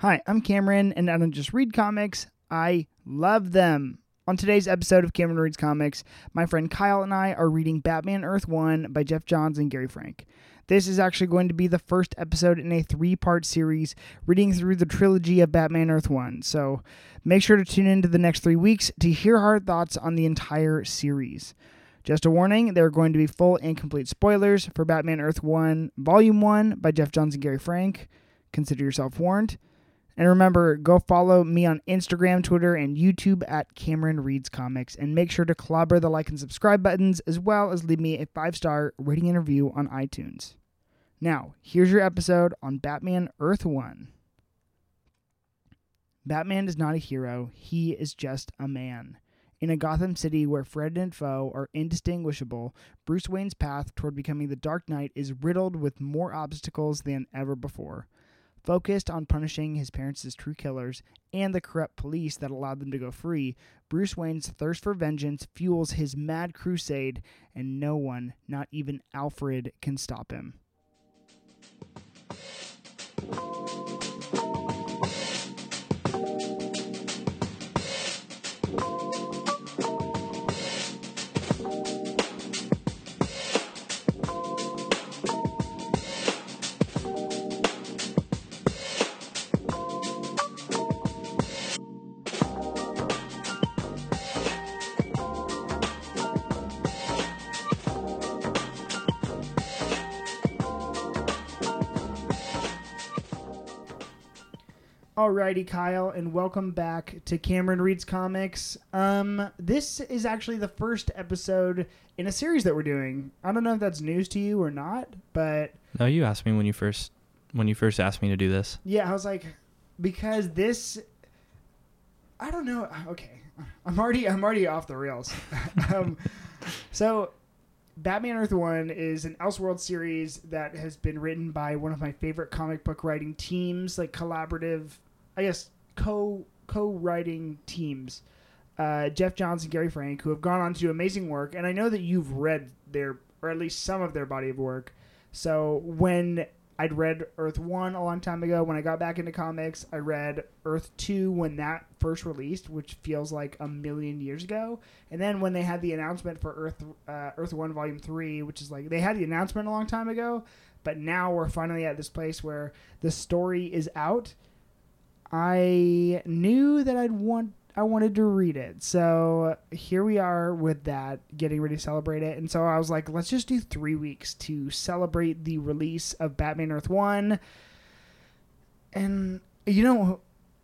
Hi, I'm Cameron, and I don't just read comics, I love them. On today's episode of Cameron Reads Comics, my friend Kyle and I are reading Batman Earth 1 by Geoff Johns and Gary Frank. This is actually going to be the first episode in a three part series reading through the trilogy of Batman Earth 1. So make sure to tune in to the next three weeks to hear our thoughts on the entire series. Just a warning, there are going to be full and complete spoilers for Batman Earth 1 Volume 1 by Geoff Johns and Gary Frank. Consider yourself warned. And remember, go follow me on Instagram, Twitter, and YouTube at Cameron Reads Comics. And make sure to clobber the like and subscribe buttons, as well as leave me a five star rating and review on iTunes. Now, here's your episode on Batman Earth 1. Batman is not a hero, he is just a man. In a Gotham City where friend and foe are indistinguishable, Bruce Wayne's path toward becoming the Dark Knight is riddled with more obstacles than ever before. Focused on punishing his parents' true killers and the corrupt police that allowed them to go free, Bruce Wayne's thirst for vengeance fuels his mad crusade, and no one, not even Alfred, can stop him. Alrighty, Kyle, and welcome back to Cameron Reads Comics. Um, this is actually the first episode in a series that we're doing. I don't know if that's news to you or not, but No, you asked me when you first when you first asked me to do this. yeah, I was like, because this, I don't know. Okay, I'm already I'm already off the rails. um, so, Batman Earth One is an Elseworld series that has been written by one of my favorite comic book writing teams, like collaborative, I guess co co writing teams. Uh, Geoff Johns and Gary Frank, who have gone on to do amazing work, and I know that you've read their or at least some of their body of work. So when I'd read Earth 1 a long time ago. When I got back into comics, I read Earth 2 when that first released, which feels like a million years ago. And then when they had the announcement for Earth uh, Earth 1 Volume 3, which is like they had the announcement a long time ago, but now we're finally at this place where the story is out. I knew that I'd want I wanted to read it. So here we are with that, getting ready to celebrate it. And so I was like, let's just do three weeks to celebrate the release of Batman Earth 1. And, you know,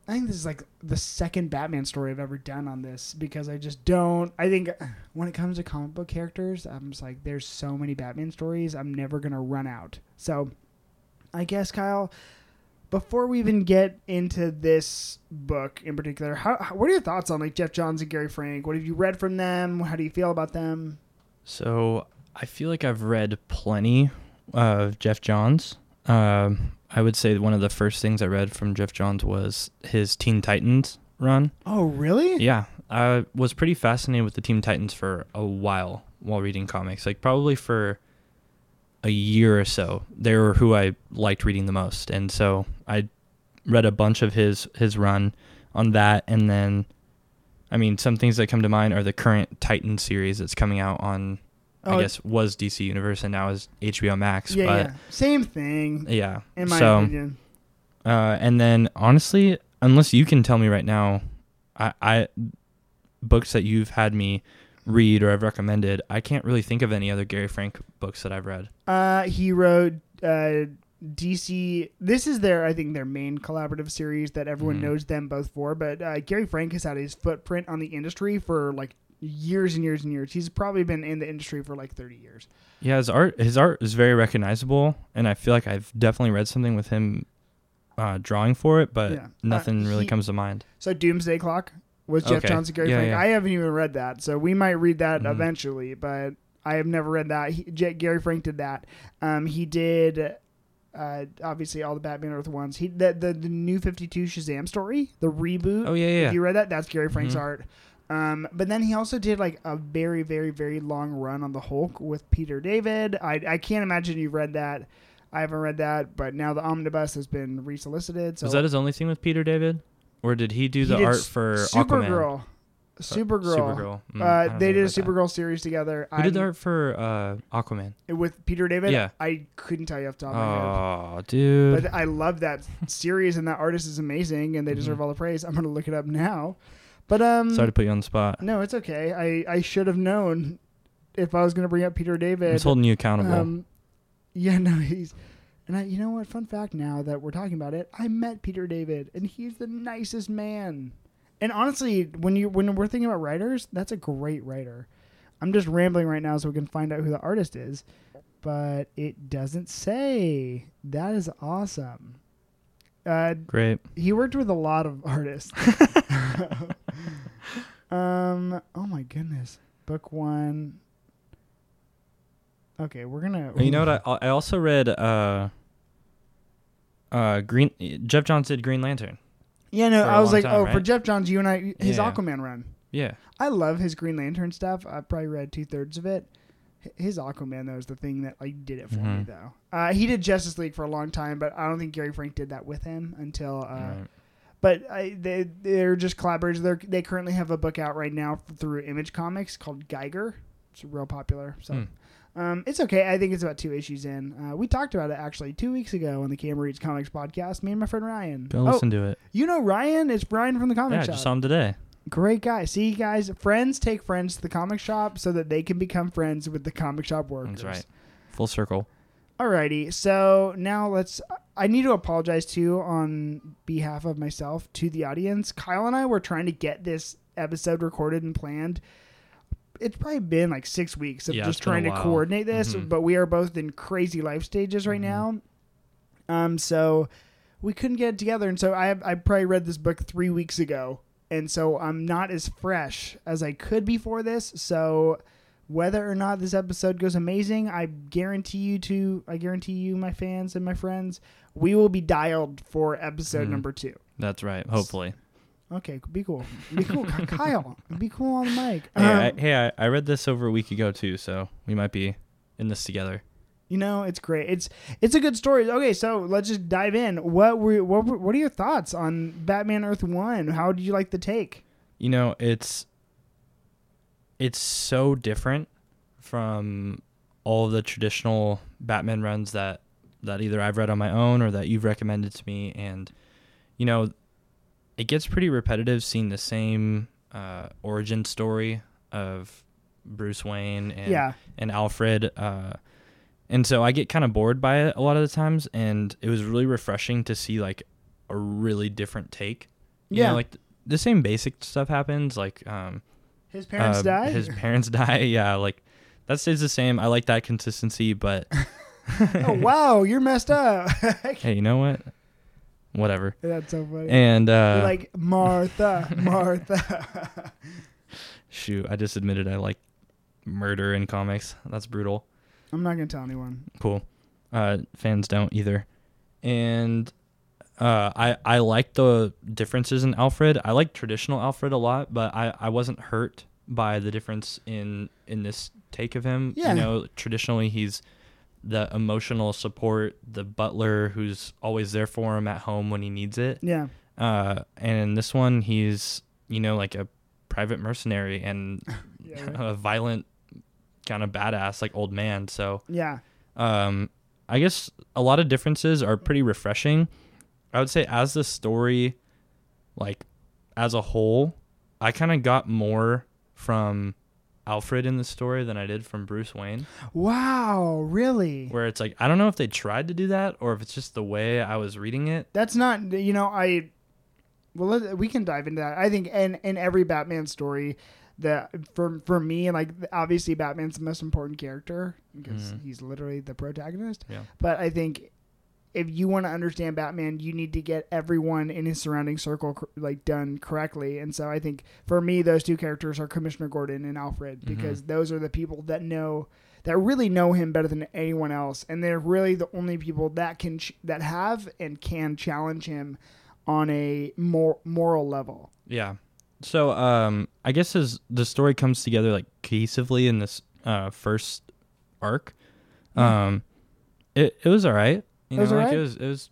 I think this is like the second Batman story I've ever done on this because I just don't. I think when it comes to comic book characters, I'm just like, there's so many Batman stories, I'm never going to run out. So I guess, Kyle, before we even get into this book in particular, how, how, what are your thoughts on like Geoff Johns and Gary Frank? What have you read from them? How do you feel about them? So I feel like I've read plenty of Geoff Johns. Um, I would say one of the first things I read from Geoff Johns was his Teen Titans run. Oh, really? Yeah, I was pretty fascinated with the Teen Titans for a while while reading comics. Like probably for a year or so. They were who I liked reading the most, and so I read a bunch of his his run on that, and then, I mean, some things that come to mind are the current Titan series that's coming out on. Oh, I guess was DC Universe and now is HBO Max. Yeah, but yeah. Same thing, yeah. in my so, opinion. uh, and then honestly, unless you can tell me right now, I, I books that you've had me read or I've recommended, I can't really think of any other Gary Frank books that I've read. Uh, he wrote uh, DC. This is their, I think, their main collaborative series that everyone Mhm. knows them both for. But uh, Gary Frank has had his footprint on the industry for like years and years and years. He's probably been in the industry for like thirty years. Yeah, his art his art is very recognizable, and I feel like I've definitely read something with him uh, drawing for it, but Yeah. Uh, nothing really he- comes to mind. So Doomsday Clock was Geoff Okay. Johns and Gary Yeah, Frank. yeah. I haven't even read that, so we might read that Mhm. eventually. But I have never read that. He, J- Gary Frank did that. Um, he did. Uh, obviously, all the Batman Earth ones. He the, the the new Fifty Two Shazam story, the reboot. Oh yeah, If yeah. you read that, that's Gary Frank's Mhm. art. Um, but then he also did like a very, very, very long run on the Hulk with Peter David. I, I can't imagine you've read that. I haven't read that, but now the omnibus has been resolicited. So Was that his only thing with Peter David, or did he do the did art for Aquaman? Supergirl. Supergirl. Supergirl. Mm, I Uh, they did a about that. Supergirl series together. Who did the art for uh, Aquaman? with Peter David? Yeah. I couldn't tell you off the top of my head. Oh, dude. But I love that series and that artist is amazing and they deserve Mhm. all the praise. I'm gonna look it up now. But um Sorry to put you on the spot. no, it's okay. I, I should have known if I was gonna bring up Peter David. just holding you accountable. Um, yeah, no, he's and I, you know what? Fun fact now that we're talking about it, I met Peter David, and he's the nicest man. And honestly, when you when we're thinking about writers, that's a great writer. I'm just rambling right now so we can find out who the artist is, but it doesn't say. That is awesome. Uh, Great. he worked with a lot of artists. um. Oh my goodness. Book one. Okay, we're gonna. You know what? I, I also read uh, uh, Green. Geoff Johns did Green Lantern. Yeah, no. I was like, time, oh, for? Geoff Johns, you and I, his Yeah. Aquaman run. Yeah. I love his Green Lantern stuff. I probably read two thirds of it. His Aquaman though is the thing that like did it for me Mhm. though. Uh, he did Justice League for a long time, but I don't think Gary Frank did that with him until. Uh, Right. But I, they they're just collaborators. They they currently have a book out right now through Image Comics called Geiger. It's real popular. So. Hmm. Um, it's okay. I think it's about two issues in. Uh, we talked about it actually two weeks ago on the Cam Reads Comics podcast. Me and my friend Ryan. Go oh, listen to it. you know Ryan? It's Brian from the comic Yeah, shop. just saw him today. Great guy. See, guys, friends take friends to the comic shop so that they can become friends with the comic shop workers. That's right. Full circle. Alrighty, so now let's. I need to apologize too on behalf of myself to the audience. Kyle and I were trying to get this episode recorded and planned. It's probably been like six weeks of Yeah, just it's been a trying to coordinate this, Mhm. but we are both in crazy life stages right Mhm. now. Um, so we couldn't get it together, and so I I probably read this book three weeks ago, and so I'm not as fresh as I could be for this. So whether or not this episode goes amazing, I guarantee you to I guarantee you, my fans and my friends, we will be dialed for episode Mhm. number two. That's right. Hopefully. Okay, be cool. Be cool, Kyle. Be cool on the mic. Hey, I, Um, hey, I, I read this over a week ago too, so we might be in this together. You know, it's great. It's it's a good story. Okay, so let's just dive in. What were what were, what are your thoughts on Batman Earth One? How did you like the take? You know, it's it's so different from all the traditional Batman runs that that either I've read on my own or that you've recommended to me, and you know, it gets pretty repetitive seeing the same uh, origin story of Bruce Wayne and yeah, and Alfred. Uh, and so I get kind of bored by it a lot of the times, and it was really refreshing to see like a really different take. You Yeah. know, like th- the same basic stuff happens. Like um, his parents uh, died. His parents die. Yeah, like that stays the same. I like that consistency, but oh wow, you're messed up. hey, you know what? Whatever. That's so funny. And uh, like Martha, Martha. shoot, I just admitted I like murder in comics. That's brutal. I'm not gonna tell anyone. cool. Uh, fans don't either, and uh, I I like the differences in Alfred. I like traditional Alfred a lot, but I, I wasn't hurt by the difference in in this take of him. Yeah. You know, traditionally he's the emotional support, the butler who's always there for him at home when he needs it. Yeah, Uh, and in this one, he's you know like a private mercenary and yeah, a violent kind of badass like old man. So yeah. um, I guess a lot of differences are pretty refreshing. I would say as the story, like as a whole, I kind of got more from Alfred in the story than I did from Bruce Wayne. Wow, really? Where it's like I don't know if they tried to do that or if it's just the way I was reading it. That's not. You know, I. Well, let, we can dive into that. I think in in every Batman story, that for for me, like obviously Batman's the most important character because Mhm. he's literally the protagonist. Yeah. But I think if you want to understand Batman, you need to get everyone in his surrounding circle like done correctly. And so I think for me, those two characters are Commissioner Gordon and Alfred Mhm. because those are the people that know that really know him better than anyone else, and they're really the only people that can ch- that have and can challenge him on a more moral level. Yeah. So um, I guess as the story comes together like cohesively in this uh, first arc, um, It it was all right. You It was know, like alright? it was it was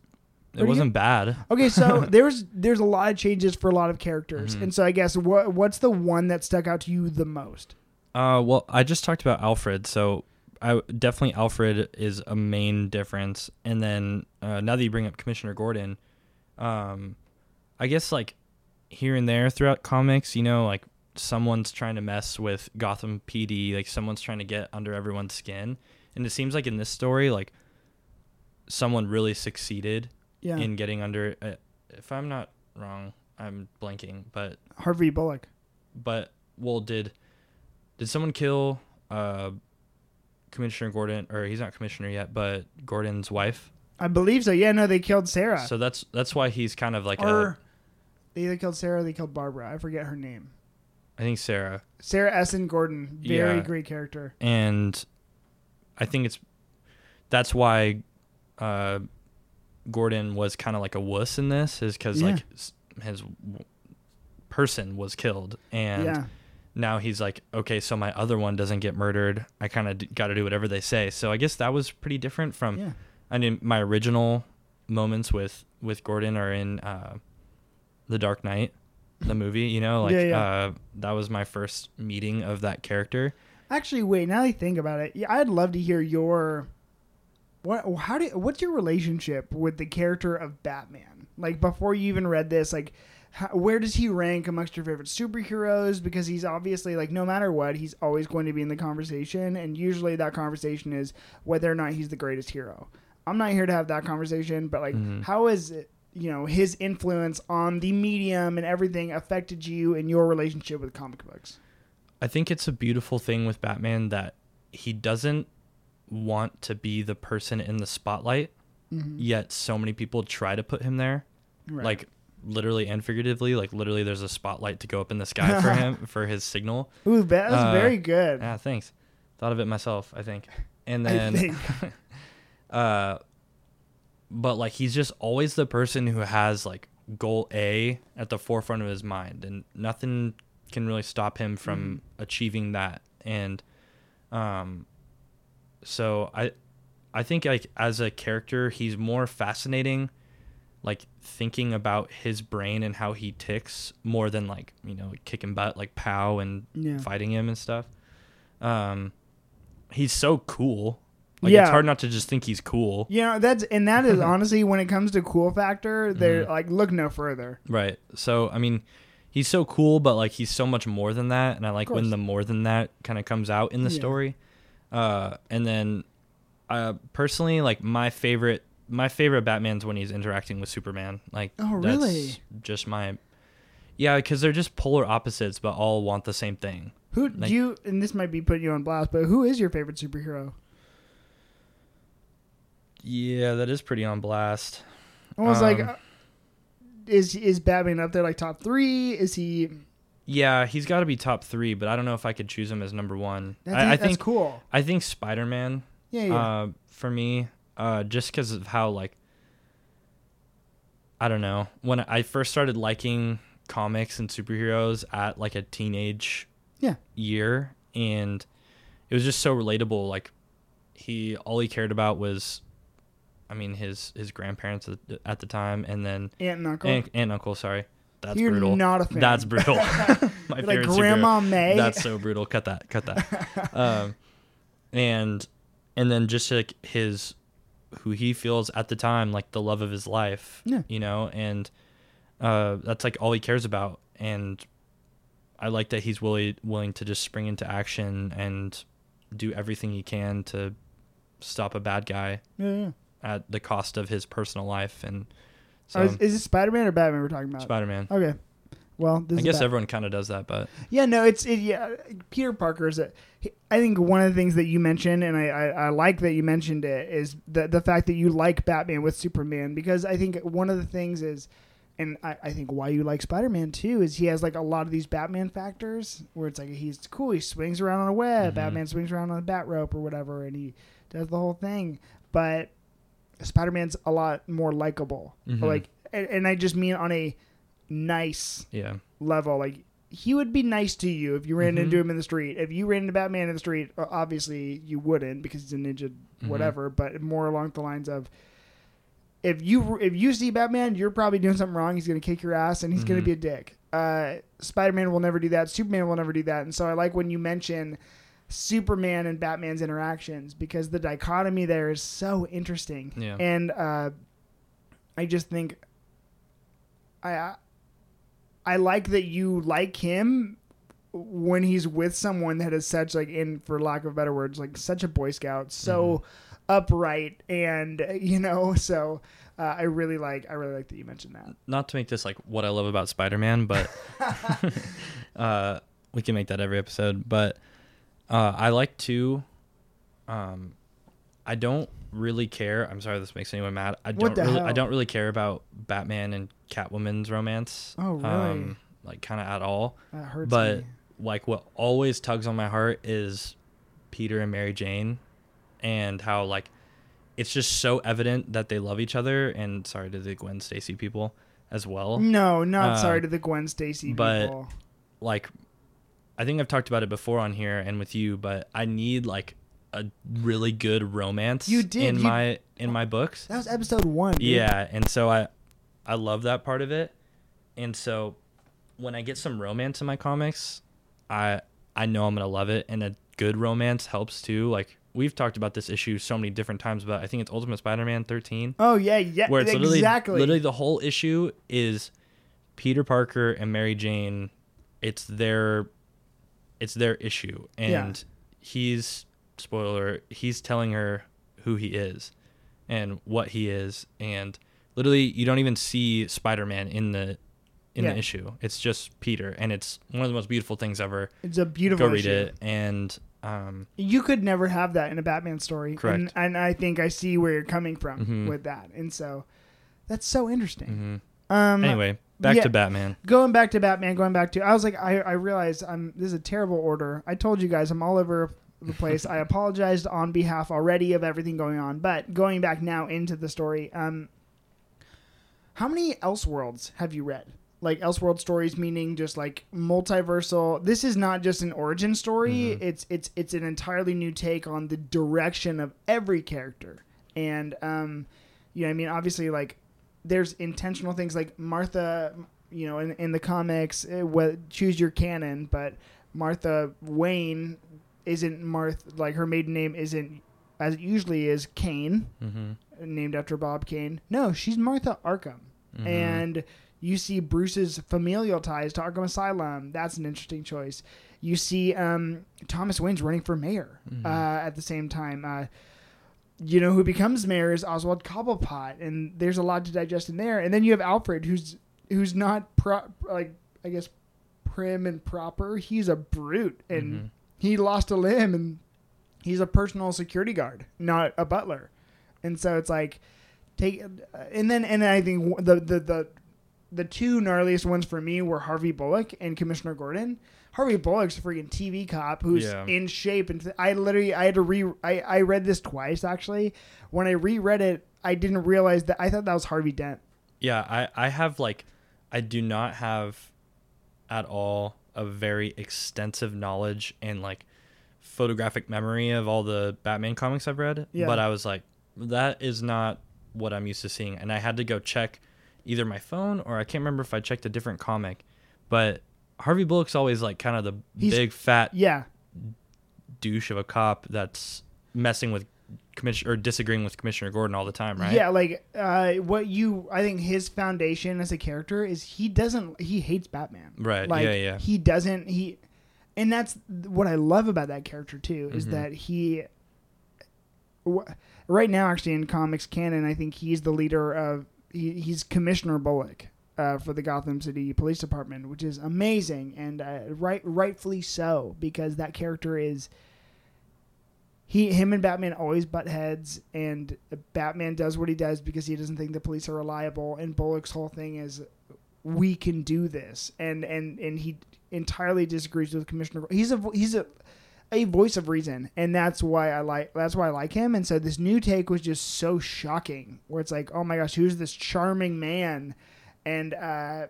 it wasn't bad. Okay, so there's there's a lot of changes for a lot of characters, Mhm. and so I guess what what's the one that stuck out to you the most? Uh, well, I just talked about Alfred, so I definitely Alfred is a main difference. And then uh, now that you bring up Commissioner Gordon, um, I guess like here and there throughout comics, you know, like someone's trying to mess with Gotham PD, like someone's trying to get under everyone's skin, and it seems like in this story, like someone really succeeded Yeah, in getting under. Uh, if I'm not wrong, I'm blanking, but Harvey Bullock. but well did did someone kill uh commissioner gordon or he's not commissioner yet but gordon's wife I believe so. Yeah, no, they killed Sarah. so that's that's why he's kind of like or they either killed Sarah or they killed Barbara. I forget her name. I think sarah Sarah Essen Gordon, very Yeah. great character. and i think it's that's why uh gordon was kind of like a wuss in this is because Yeah. like his w- person was killed and yeah, now he's like, okay, so my other one doesn't get murdered. I kind of d- got to do whatever they say. So I guess that was pretty different from. yeah. I mean, my original moments with with Gordon are in uh, the Dark Knight, the movie. You know, like. Uh, that was my first meeting of that character. Actually, wait. Now that I think about it, yeah, I'd love to hear your what. How do? What's your relationship with the character of Batman? Like before you even read this, like how, where does he rank amongst your favorite superheroes? Because he's obviously like no matter what, he's always going to be in the conversation, and usually that conversation is whether or not he's the greatest hero. I'm not here to have that conversation, but like, Mhm. how is it? You know his influence on the medium and everything affected you and your relationship with comic books. I think it's a beautiful thing with Batman that he doesn't want to be the person in the spotlight, Mhm. yet so many people try to put him there. Right. like literally and figuratively like literally there's a spotlight to go up in the sky for him for his signal Ooh, that was Uh, very good. yeah thanks thought of it myself i think and then think. uh but like he's just always the person who has like goal a at the forefront of his mind and nothing can really stop him from achieving that and um so i i think like as a character he's more fascinating like thinking about his brain and how he ticks more than like you know kicking butt like pow and Yeah. fighting him and stuff um he's so cool like Yeah. it's hard not to just think he's cool You know, that's and that is honestly when it comes to cool factor, they're Mhm. like look no further. Right. So I mean, he's so cool, but like he's so much more than that, and I like when the more than that kind of comes out in the Yeah. story. Uh, and then, uh, personally, like my favorite, my favorite Batman's when he's interacting with Superman. Like, Oh, that's really? Just my, yeah, because they're just polar opposites, but all want the same thing. Who Like- do you and this might be putting you on blast, but who is your favorite superhero? Yeah, that is pretty on blast. Almost like Um, uh, is is Batman up there like top three? Is he? Yeah, he's got to be top three, but I don't know if I could choose him as number one. That's, I, I that's think cool. I think Spider Man Yeah, yeah. uh, for me, uh, just because of how like I don't know when I first started liking comics and superheroes at like a teenage Yeah. year, and it was just so relatable. Like he all he cared about was, I mean his his grandparents at the, at the time, and then Aunt and Uncle. aunt, aunt uncle. Sorry, that's You're brutal. not a fan. That's brutal. My You're like favorite superhero. Grandma May. That's so brutal. Cut that. Cut that. um, and and then just like his who he feels at the time like the love of his life. Yeah. You know, and uh, that's like all he cares about. And I like that he's willing willing to just spring into action and do everything he can to stop a bad guy yeah. at the cost of his personal life. And Oh, so is, is it Spider Man or Batman we're talking about? Spider Man. Okay. Well, this I guess everyone kind of does that, but Yeah, no, it's it, yeah. Peter Parker is a. he- I think one of the things that you mentioned, and I, I, I like that you mentioned it, is the the fact that you like Batman with Superman because I think one of the things is, and I, I think why you like Spider Man too is he has like a lot of these Batman factors where it's like he's cool, he swings around on a web, Mhm. Batman swings around on a bat rope or whatever, and he does the whole thing, but Spider Man's a lot more likable, Mhm. like, and, and I just mean on a nice yeah. level. Like he would be nice to you if you ran Mhm. into him in the street. If you ran into Batman in the street, obviously you wouldn't because he's a ninja, Mhm. whatever. But more along the lines of, if you if you see Batman, you're probably doing something wrong. He's gonna kick your ass and he's gonna Mhm. be a dick. Uh, Spider Man will never do that. Superman will never do that. And so I like when you mention Superman and Batman's interactions because the dichotomy there is so interesting. Yeah. And uh, I just think I I like that you like him when he's with someone that is such like in for lack of better words like such a boy scout so upright and you know so uh, I really like I really like that you mentioned that Not to make this like what I love about Spider-Man, but uh, we can make that every episode. But uh, I like to. Um, I don't really care. I'm sorry, this makes anyone mad. I don't really. hell? I don't really care about Batman and Catwoman's romance. Oh, really? Um, like kind of at all. that hurts But me. like what always tugs on my heart is Peter and Mary Jane, and how like it's just so evident that they love each other. And sorry to the Gwen Stacy people as well. no not uh, sorry to the Gwen Stacy people. but- like I think I've talked about it before on here and with you, but I need like a really good romance You did, in you- my in my books. that was episode one dude. Yeah, and so I I love that part of it. And so when I get some romance in my comics, I I know I'm going to love it and a good romance helps too. Like we've talked about this issue so many different times, but I think it's Ultimate Spider-Man 13 oh yeah yeah where it's literally exactly literally the whole issue is Peter Parker and Mary Jane. It's their it's their issue, and Yeah. he's spoiler. He's telling her who he is and what he is, and literally you don't even see Spider Man in the in Yeah. the issue. It's just Peter, and it's one of the most beautiful things ever. it's a beautiful Go read issue. it, and um, You could never have that in a Batman story. Correct. And, and I think I see where you're coming from Mhm. with that. And so that's so interesting. mhm. Um, anyway, back yeah. to Batman. going back to Batman, going back to, I was like, I, I realized I'm, this is a terrible order. I told you guys I'm all over the place. I apologized on behalf already of everything going on. But going back now into the story, um, how many Elseworlds have you read? Like Elseworld stories, meaning just like multiversal. This is not just an origin story. Mhm. It's it's it's an entirely new take on the direction of every character. And um, you know, I mean, obviously, like there's intentional things like Martha. You know, in in the comics, eh, what choose your canon, but Martha Wayne isn't Martha. Like her maiden name isn't as it usually is Kane Mm-hmm. named after Bob Kane. No, she's Martha Arkham. Mhm. And you see Bruce's familial ties to Arkham Asylum. That's an interesting choice. You see um, Thomas Wayne's running for mayor Mhm. uh, at the same time. Uh, you know who becomes mayor is Oswald Cobblepot, and there's a lot to digest in there. And then you have Alfred, who's who's not pro- like I guess prim and proper. He's a brute, and Mhm. he lost a limb, and he's a personal security guard, not a butler. And so it's like take, and then and I think the the the the two gnarliest ones for me were Harvey Bullock and Commissioner Gordon. Harvey Bullock's a freaking TV cop who's Yeah. in shape, and th- I literally I had to re I, I read this twice actually. When I reread it, I didn't realize that I thought that was Harvey Dent. Yeah, I, I have like I do not have at all a very extensive knowledge and like photographic memory of all the Batman comics I've read. Yeah. But I was like, that is not what I'm used to seeing. And I had to go check either my phone or I can't remember if I checked a different comic. But Harvey Bullock's always like kind of the He's- big fat Yeah, douche of a cop that's messing with commissioner or disagreeing with Commissioner Gordon all the time, right? Yeah, like uh, what you, I think his foundation as a character is he doesn't, he hates Batman. Right. Like, yeah, yeah. He doesn't, he, and that's what I love about that character too, is Mhm. that he, wh- right now, actually in comics canon, I think he's the leader of, he, he's Commissioner Bullock. Uh, for the Gotham City Police Department, which is amazing and uh, right, rightfully so, because that character is he him and Batman always butt heads, and Batman does what he does because he doesn't think the police are reliable. And Bullock's whole thing is, we can do this, and and and he entirely disagrees with Commissioner. He's a he's a a voice of reason, and that's why I like that's why I like him. And so this new take was just so shocking, where it's like, oh my gosh, who's this charming man, and uh,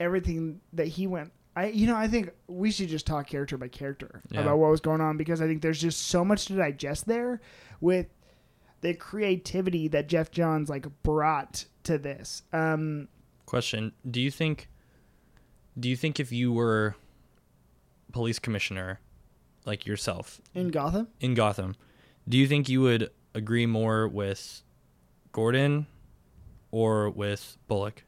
everything that he went I you know I think we should just talk character by character Yeah. about what was going on because I think there's just so much to digest there with the creativity that Geoff Johns like brought to this. Um, Question: Do you think? Do you think if you were police commissioner, like yourself in Gotham, in Gotham, do you think you would agree more with Gordon or with Bullock?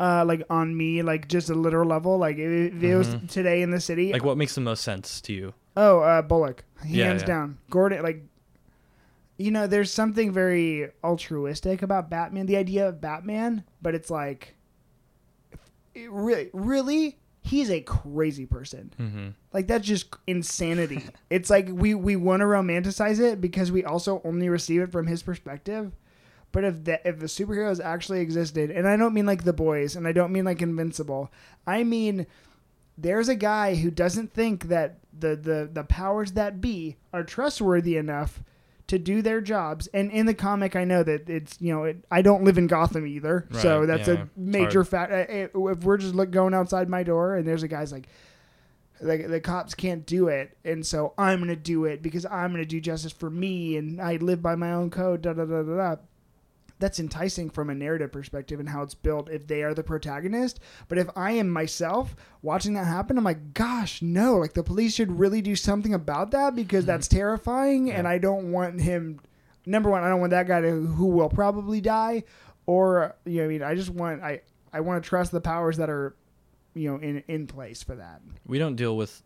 uh, like on me, like just a literal level, like if it was Mhm. today in the city, Like, what makes the most sense to you? Oh, uh, Bullock, hands Yeah, yeah. down. Gordon, like, you know, there's something very altruistic about Batman. The idea of Batman, but it's like, it really, really, he's a crazy person. Mm-hmm. Like that's just insanity. it's like we we want to romanticize it because we also only receive it from his perspective. But if the if the superheroes actually existed, and I don't mean like the boys, and I don't mean like Invincible, I mean there's a guy who doesn't think that the the the powers that be are trustworthy enough to do their jobs. And in the comic, I know that it's you know it, I don't live in Gotham either, so that's yeah, a major fact. If we're just look, going outside my door and there's a guy's like, the, the cops can't do it, and so I'm gonna do it because I'm gonna do justice for me, and I live by my own code. Da da da da da. That's enticing from a narrative perspective and how it's built if they are the protagonist. But if I am myself watching that happen, I'm like, gosh, no! Like the police should really do something about that because mm-hmm. that's terrifying, and I don't want him. Number one, I don't want that guy to who will probably die, or you know, I mean, I just want I I want to trust the powers that are, you know, in in place for that. We don't deal with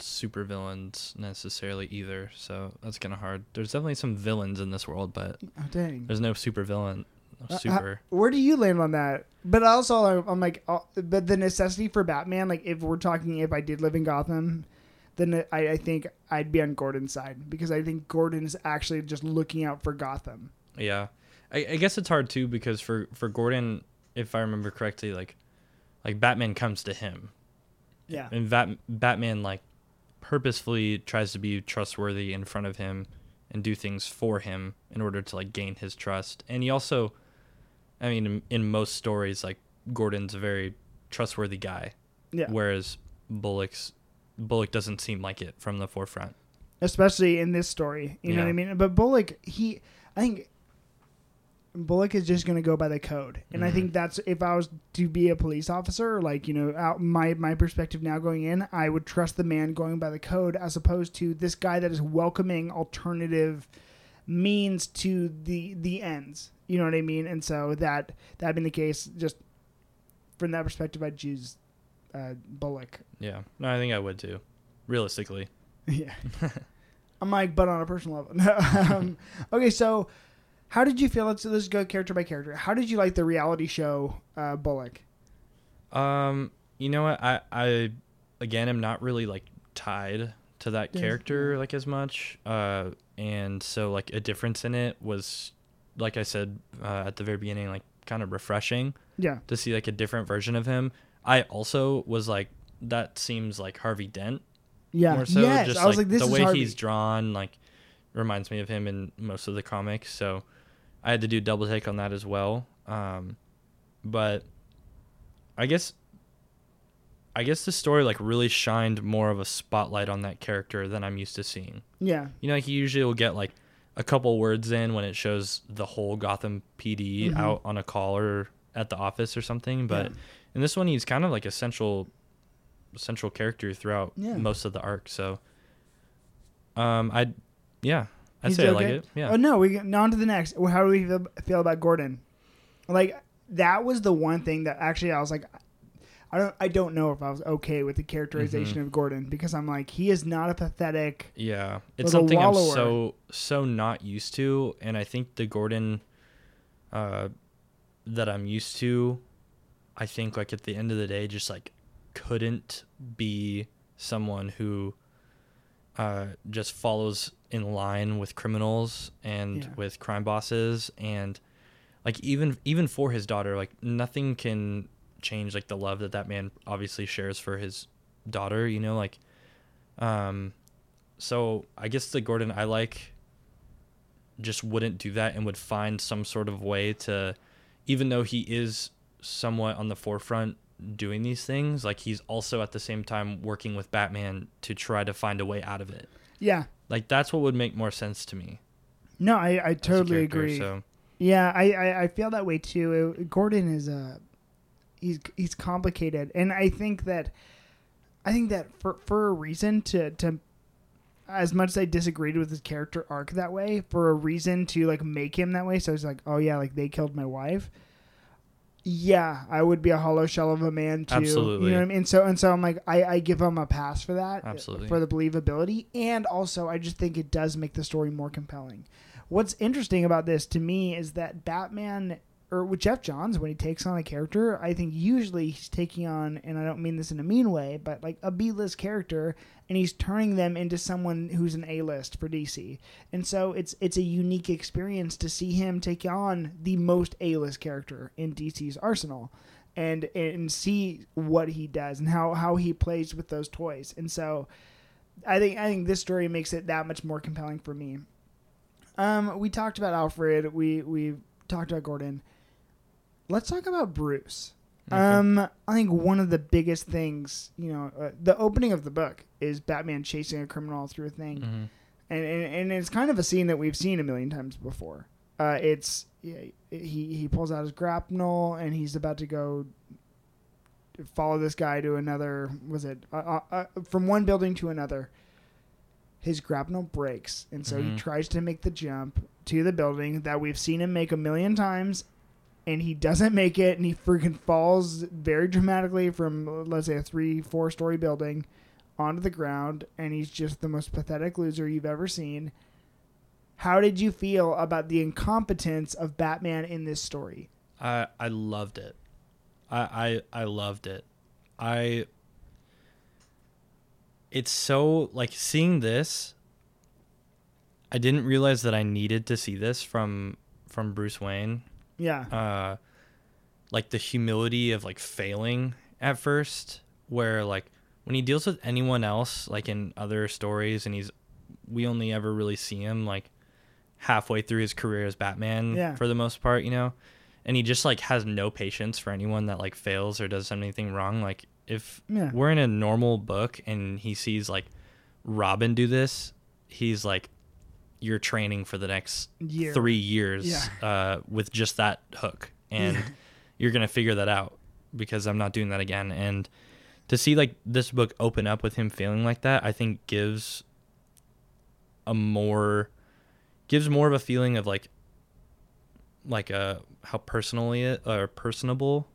supervillains necessarily either, so that's kind of hard. There's definitely some villains in this world, but Oh dang. there's no supervillain. Uh, Super. Where do you land on that? But also, I'm- I'm like, uh, but the necessity for Batman, like, if we're talking, if I did live in Gotham, then I, I think I'd be on Gordon's side because I think Gordon is actually just looking out for Gotham. Yeah, I, I guess it's hard too because for for Gordon, if I remember correctly, like like Batman comes to him, Yeah. and Bat, Batman like purposefully tries to be trustworthy in front of him and do things for him in order to like gain his trust. And he also, I mean, in, in most stories, like Gordon's a very trustworthy guy, Yeah. whereas Bullock's Bullock doesn't seem like it from the forefront. Especially in this story. You know what I mean? But Bullock, he, I think. Bullock is just going to go by the code, and I Mhm. think that's if I was to be a police officer, like you know, out my my perspective now going in, I would trust the man going by the code as opposed to this guy that is welcoming alternative means to the the ends. You know what I mean? And so that that being the case, just from that perspective, I'd choose uh, Bullock. Yeah, no, I think I would too, realistically. Yeah. I'm like, but on a personal level. No, um, okay, so how did you feel? Let's let's go character by character. How did you like the reality show uh, Bullock? Um, you know what? I I again am not really like tied to that Yeah, character like as much. Uh, and so like a difference in it was, like I said uh, at the very beginning, like kind of refreshing Yeah, to see like a different version of him. I also was like, that seems like Harvey Dent yeah, more so. yes. Just I was like, this the is way Harvey. he's drawn, like reminds me of him in most of the comics. So I had to do double take on that as well. Um, but I guess I guess the story like really shined more of a spotlight on that character than I'm used to seeing. yeah, You know, like you usually will get like a couple words in when it shows the whole Gotham PD Mhm. out on a call or at the office or something. But Yeah. in this one, he's kind of like a central central character throughout Yeah. most of the arc. So, um, I, yeah, I'd say I like it. Yeah. Oh no, we now on to the next. Well, How do we feel, feel about Gordon? Like that was the one thing that actually I was like, I don't I don't know if I was okay with the characterization Mhm. of Gordon because I'm like he is not a pathetic. Yeah, it's something I'm so so not used to, and I think the Gordon, uh, that I'm used to, I think like at the end of the day, just like couldn't be someone who, uh, just follows in line with criminals and Yeah. with crime bosses, and like even even for his daughter, like nothing can change like the love that that man obviously shares for his daughter. You know, like, um, so I guess the Gordon I like just wouldn't do that and would find some sort of way to, even though he is somewhat on the forefront doing these things, like he's also at the same time working with Batman to try to find a way out of it. Yeah. Like that's what would make more sense to me. No, I, I totally agree. So Yeah, I, I, I feel that way too. It- Gordon is a he's he's complicated, and I think that I think that for for a reason to to as much as I disagreed with his character arc that way, for a reason to like make him that way. So it's like, oh yeah, like they killed my wife. Yeah, I would be a hollow shell of a man too. Absolutely. You know what I mean? And so and so I'm like, I, I give him a pass for that. Absolutely. For the believability. And also I just think it does make the story more compelling. What's interesting about this to me is that Batman or with Geoff Johns when he takes on a character, I think usually he's taking on and I don't mean this in a mean way, but like a B list character and he's turning them into someone who's an A list for DC. And so it's it's a unique experience to see him take on the most A list character in DC's arsenal and and see what he does and how, how he plays with those toys. And so I think I think this story makes it that much more compelling for me. Um, we talked about Alfred. We we talked about Gordon. Let's talk about Bruce. Okay. Um, I think one of the biggest things, you know, uh, the opening of the book is Batman chasing a criminal through a thing, Mhm. and, and and it's kind of a scene that we've seen a million times before. Uh, it's he he pulls out his grapnel and he's about to go follow this guy to another. Was it uh, uh, uh, from one building to another? His grapnel breaks, and so he Mhm. tries to make the jump to the building that we've seen him make a million times, and he doesn't make it, and he freaking falls very dramatically from let's say a three, four story building onto the ground, and he's just the most pathetic loser you've ever seen. How did you feel about the incompetence of Batman in this story? I I loved it. I I I loved it. I it's so like seeing this I didn't realize that I needed to see this from from Bruce Wayne. Yeah, Uh like the humility of like failing at first where like when he deals with anyone else like in other stories and he's we only ever really see him like halfway through his career as Batman Yeah. for the most part, you know. And he just like has no patience for anyone that like fails or does anything wrong. Like if Yeah. we're in a normal book and he sees like Robin do this, he's like you're training for the next Year. three years Yeah. uh, with just that hook, and you're gonna figure that out because I'm not doing that again. And to see like this book open up with him feeling like that, I think gives a more gives more of a feeling of like like uh how personally it or personable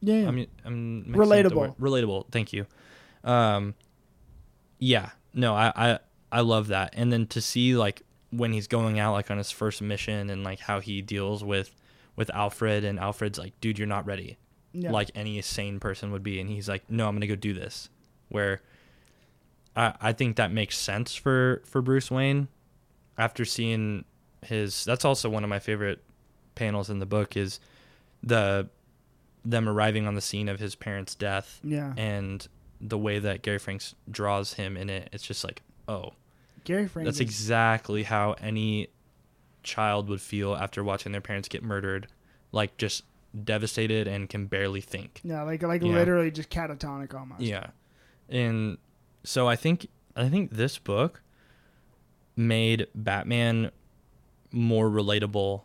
yeah, yeah. I mean, I'm mixing up the Relatable. word. Relatable. Thank you. Um, yeah. No, I, I I love that. And then to see like when he's going out like on his first mission and like how he deals with with Alfred and Alfred's like, dude, you're not ready. Yeah. Like any sane person would be, and he's like, no, I'm gonna go do this. Where I I think that makes sense for for Bruce Wayne after seeing his. That's also one of my favorite panels in the book is the them arriving on the scene of his parents' death yeah. and the way that Gary Franks draws him in it. It's just like, oh, Gary Frank. that's exactly how any child would feel after watching their parents get murdered, like just devastated and can barely think. yeah, like like Yeah. literally just catatonic almost. Yeah. And so I think I think this book made Batman more relatable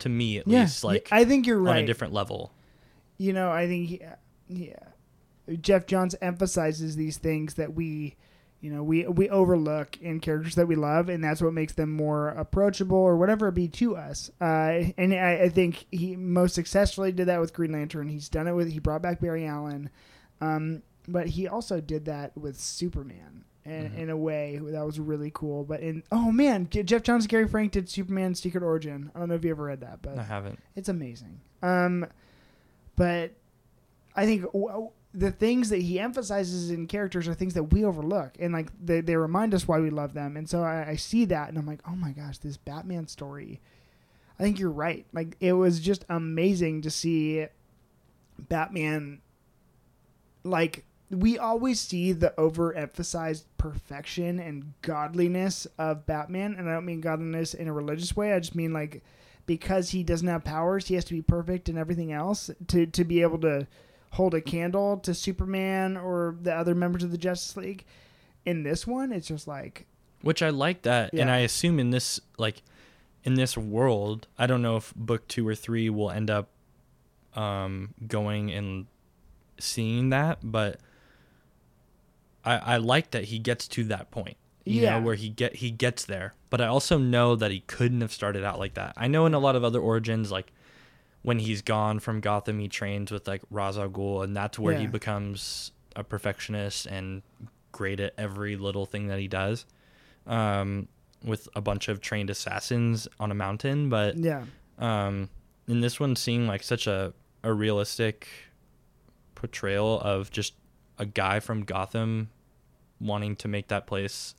to me at yeah. least like I think you're right on a different level. you know, I think he, yeah, Geoff Johns emphasizes these things that we, you know, we we overlook in characters that we love, and that's what makes them more approachable or whatever it be to us. Uh, and I, I think he most successfully did that with Green Lantern. He's done it with he brought back Barry Allen, um, but he also did that with Superman. In, Mhm. in a way that was really cool, but in oh man, Geoff Johns, Gary Frank did Superman Secret Origin. I don't know if you ever read that, but I haven't. it's amazing. Um, but I think w- the things that he emphasizes in characters are things that we overlook, and like they, they remind us why we love them. And so I, I see that, and I'm like, oh my gosh, this Batman story. I think you're right. Like it was just amazing to see Batman. Like we always see the overemphasized perfection and godliness of Batman, and I don't mean godliness in a religious way. I just mean like because he doesn't have powers, he has to be perfect and everything else to to be able to hold a candle to Superman or the other members of the Justice League. In this one, it's just like Which I like that, and I assume in this like in this world, I don't know if book two or three will end up um, going and seeing that, but I I like that he gets to that point. You Yeah. know, where he get he gets there. But I also know that he couldn't have started out like that. I know in a lot of other origins, like when he's gone from Gotham, he trains with like Ra's al Ghul, and that's where he becomes a perfectionist and great at every little thing that he does. Um, with a bunch of trained assassins on a mountain, but yeah, um, in this one, seeing like such a a realistic portrayal of just a guy from Gotham wanting to make that place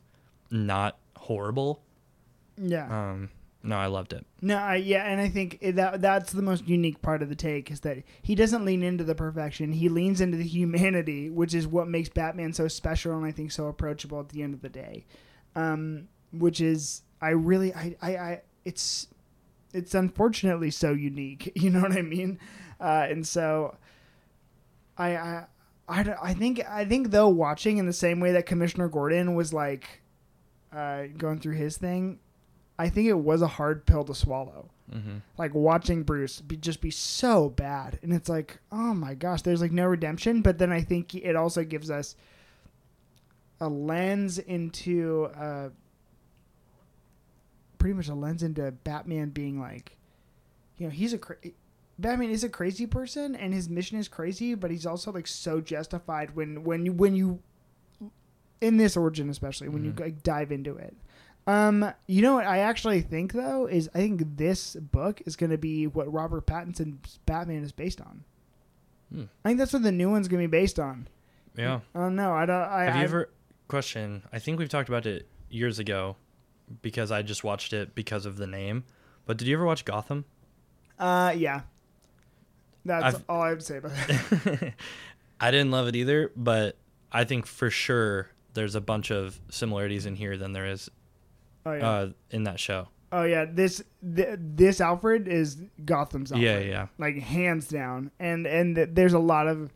not horrible. yeah. Um, no, I loved it. No, I, yeah, and I think that that's the most unique part of the take is that he doesn't lean into the perfection. He leans into the humanity, which is what makes Batman so special and I think so approachable at the end of the day. Um, which is I really I, I, I it's it's unfortunately so unique. You know what I mean? Uh, and so I, I I I think I think though watching in the same way that Commissioner Gordon was like uh, going through his thing, I think it was a hard pill to swallow. Mm-hmm. Like watching Bruce be, just be so bad, and it's like, oh my gosh, there's like no redemption. But then I think it also gives us a lens into, uh, pretty much a lens into Batman being like, you know, he's a cra- Batman is a crazy person, and his mission is crazy, but he's also like so justified when when you when you in this origin especially when Mhm. you like dive into it. Um, you know what I actually think though is I think this book is going to be what Robert Pattinson's Batman is based on. Hmm. I think that's what the new one's going to be based on. Yeah. I don't know. I don't. I, Have I, you ever question? I think we've talked about it years ago because I just watched it because of the name. But did you ever watch Gotham? Uh, yeah. That's I've- all I have to say about that. I didn't love it either, but I think for sure there's a bunch of similarities in here than there is Oh yeah. uh, in that show. oh yeah. This th- this Alfred is Gotham's Alfred. Yeah, yeah. Like hands down. And and th- there's a lot of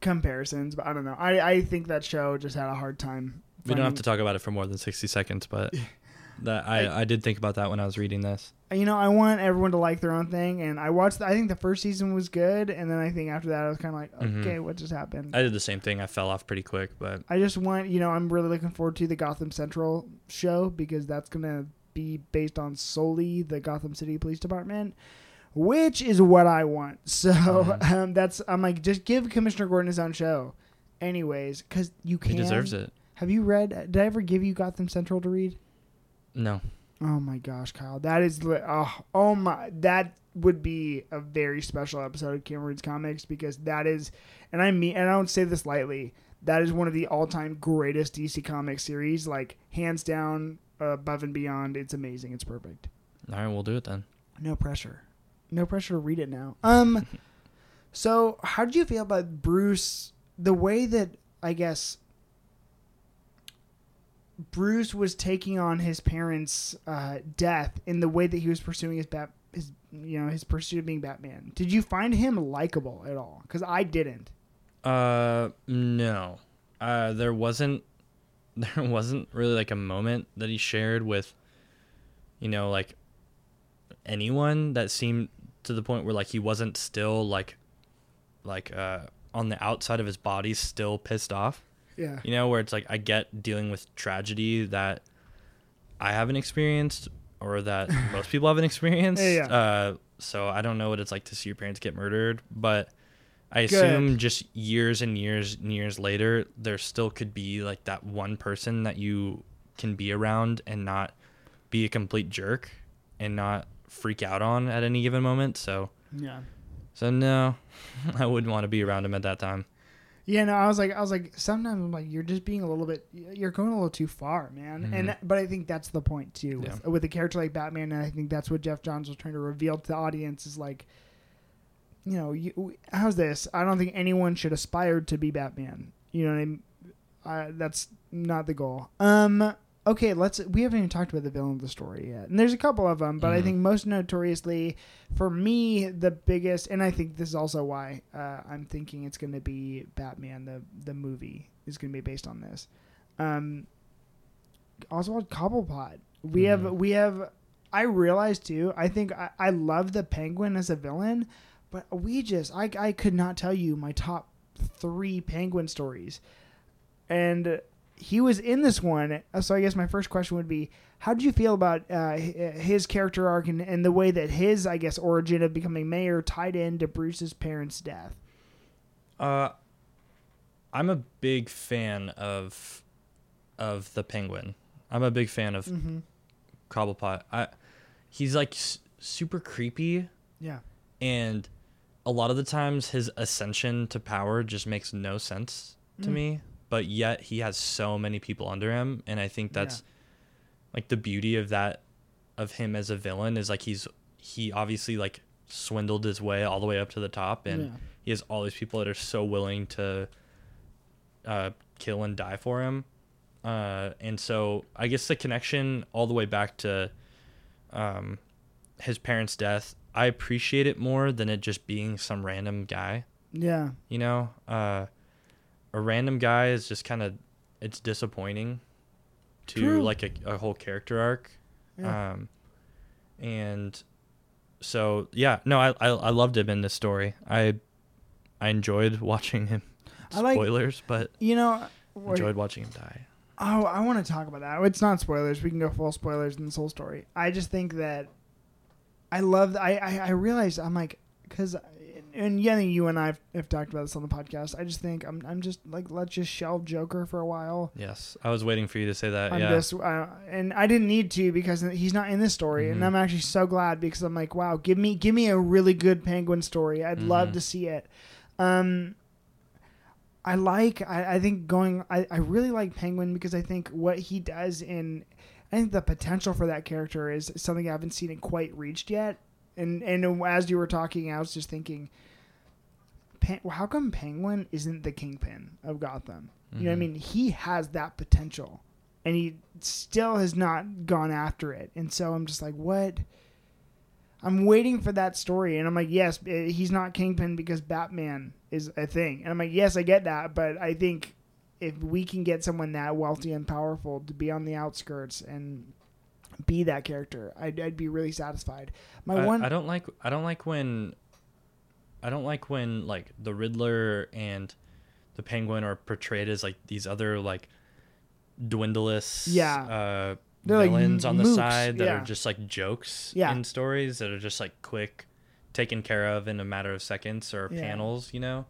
comparisons, but I don't know. I I think that show just had a hard time. We don't have to talk about it for more than 60 seconds, but that I, I did think about that when I was reading this. you know, I want everyone to like their own thing, and I watched. The, I think the first season was good, and then I think after that, I was kind of like, Mhm. okay, what just happened? I did the same thing. I fell off pretty quick, but I just want, you know, I'm really looking forward to the Gotham Central show because that's gonna be based on solely the Gotham City Police Department, which is what I want. So Mhm. um, that's I'm like, just give Commissioner Gordon his own show, anyways, because you can. he deserves it. Have you read? Did I ever give you Gotham Central to read? No. Oh my gosh, Kyle, that is li- oh, oh my that would be a very special episode of Cameron's Comics because that is, and I mean, and I don't say this lightly. That is one of the all-time greatest DC Comics series, like hands down, above and beyond. It's amazing. It's perfect. All right, we'll do it then. No pressure. No pressure to read it now. Um, so how did you feel about Bruce? The way that I guess Bruce was taking on his parents' uh, death in the way that he was pursuing his bat, his you know his pursuit of being Batman. Did you find him likable at all? Because I didn't. Uh, no. Uh, there wasn't. There wasn't really like a moment that he shared with, you know, like anyone that seemed to the point where like he wasn't still like, like uh on the outside of his body still pissed off. Yeah. You know, where it's like I get dealing with tragedy that I haven't experienced or that most people haven't experienced. Yeah, yeah. Uh, so I don't know what it's like to see your parents get murdered, but I Good. assume just years and years and years later, there still could be like that one person that you can be around and not be a complete jerk and not freak out on at any given moment. So, Yeah. so no, I wouldn't want to be around him at that time. Yeah, no, I was like, I was like, sometimes I'm like, you're just being a little bit, you're going a little too far, man. And Mhm. but I think that's the point too, with, Yeah. with a character like Batman, and I think that's what Geoff Johns was trying to reveal to the audience is like, you know, you, how's this? I don't think anyone should aspire to be Batman. You know what I mean? Uh, that's not the goal. Um, okay, let's. We haven't even talked about the villain of the story yet, and there's a couple of them, but I Mhm. think most notoriously, for me, the biggest, and I think this is also why uh, I'm thinking it's going to be Batman the the movie is going to be based on this. Um, Oswald Cobblepot. We have Mhm. we have. I realize too. I think I, I love the Penguin as a villain, but we just I I could not tell you my top three Penguin stories, and he was in this one. So I guess my first question would be, how did you feel about uh, his character arc and, and the way that his I guess origin of becoming mayor tied into Bruce's parents' death? Uh, I'm a big fan of of the Penguin. I'm a big fan of Mm-hmm. Cobblepot. I he's like s- super creepy, Yeah. and a lot of the times his ascension to power just makes no sense to Mm. me. But yet he has so many people under him, and I think that's like the beauty of that of him as a villain is like he's he obviously like swindled his way all the way up to the top, and Yeah. he has all these people that are so willing to uh, kill and die for him. Uh, and so I guess the connection all the way back to um, his parents' death, I appreciate it more than it just being some random guy. Yeah. You know, uh, a random guy is just kind of it's disappointing to True. like a, a whole character arc. Yeah. Um, and so yeah, no, I, I I loved him in this story. I I enjoyed watching him. I like- Spoilers, but you know. enjoyed watching him die. Oh, I want to talk about that. It's not spoilers. We can go full spoilers in this whole story. I just think that I love. I I, I realized I'm like because and yeah, you and I have, have talked about this on the podcast. I just think I'm I'm just like let's just shelve Joker for a while. Yes, I was waiting for you to say that. I'm yeah, just uh, and I didn't need to because he's not in this story, and Mhm. I'm actually so glad because I'm like, wow, give me give me a really good Penguin story. I'd love Mhm. to see it. Um, I like. I, I think going. I, I really like Penguin because I think what he does in. I think the potential for that character is something I haven't seen it quite reached yet. And and as you were talking, I was just thinking, Pen, how come Penguin isn't the kingpin of Gotham? You know what I Mhm. mean? He has that potential, and he still has not gone after it. And so I'm just like, what? I'm waiting for that story, and I'm like, yes, eh, he's not Kingpin because Batman is a thing, and I'm like, yes, I get that, but I think if we can get someone that wealthy and powerful to be on the outskirts and be that character, I'd, I'd be really satisfied. My I, one, I don't like I don't like when I don't like when like the Riddler and the Penguin are portrayed as like these other like dwindleless Yeah. uh They're like villains on the side that yeah. are just like jokes Yeah. in stories that are just like quick taken care of in a matter of seconds or Yeah. panels, you know?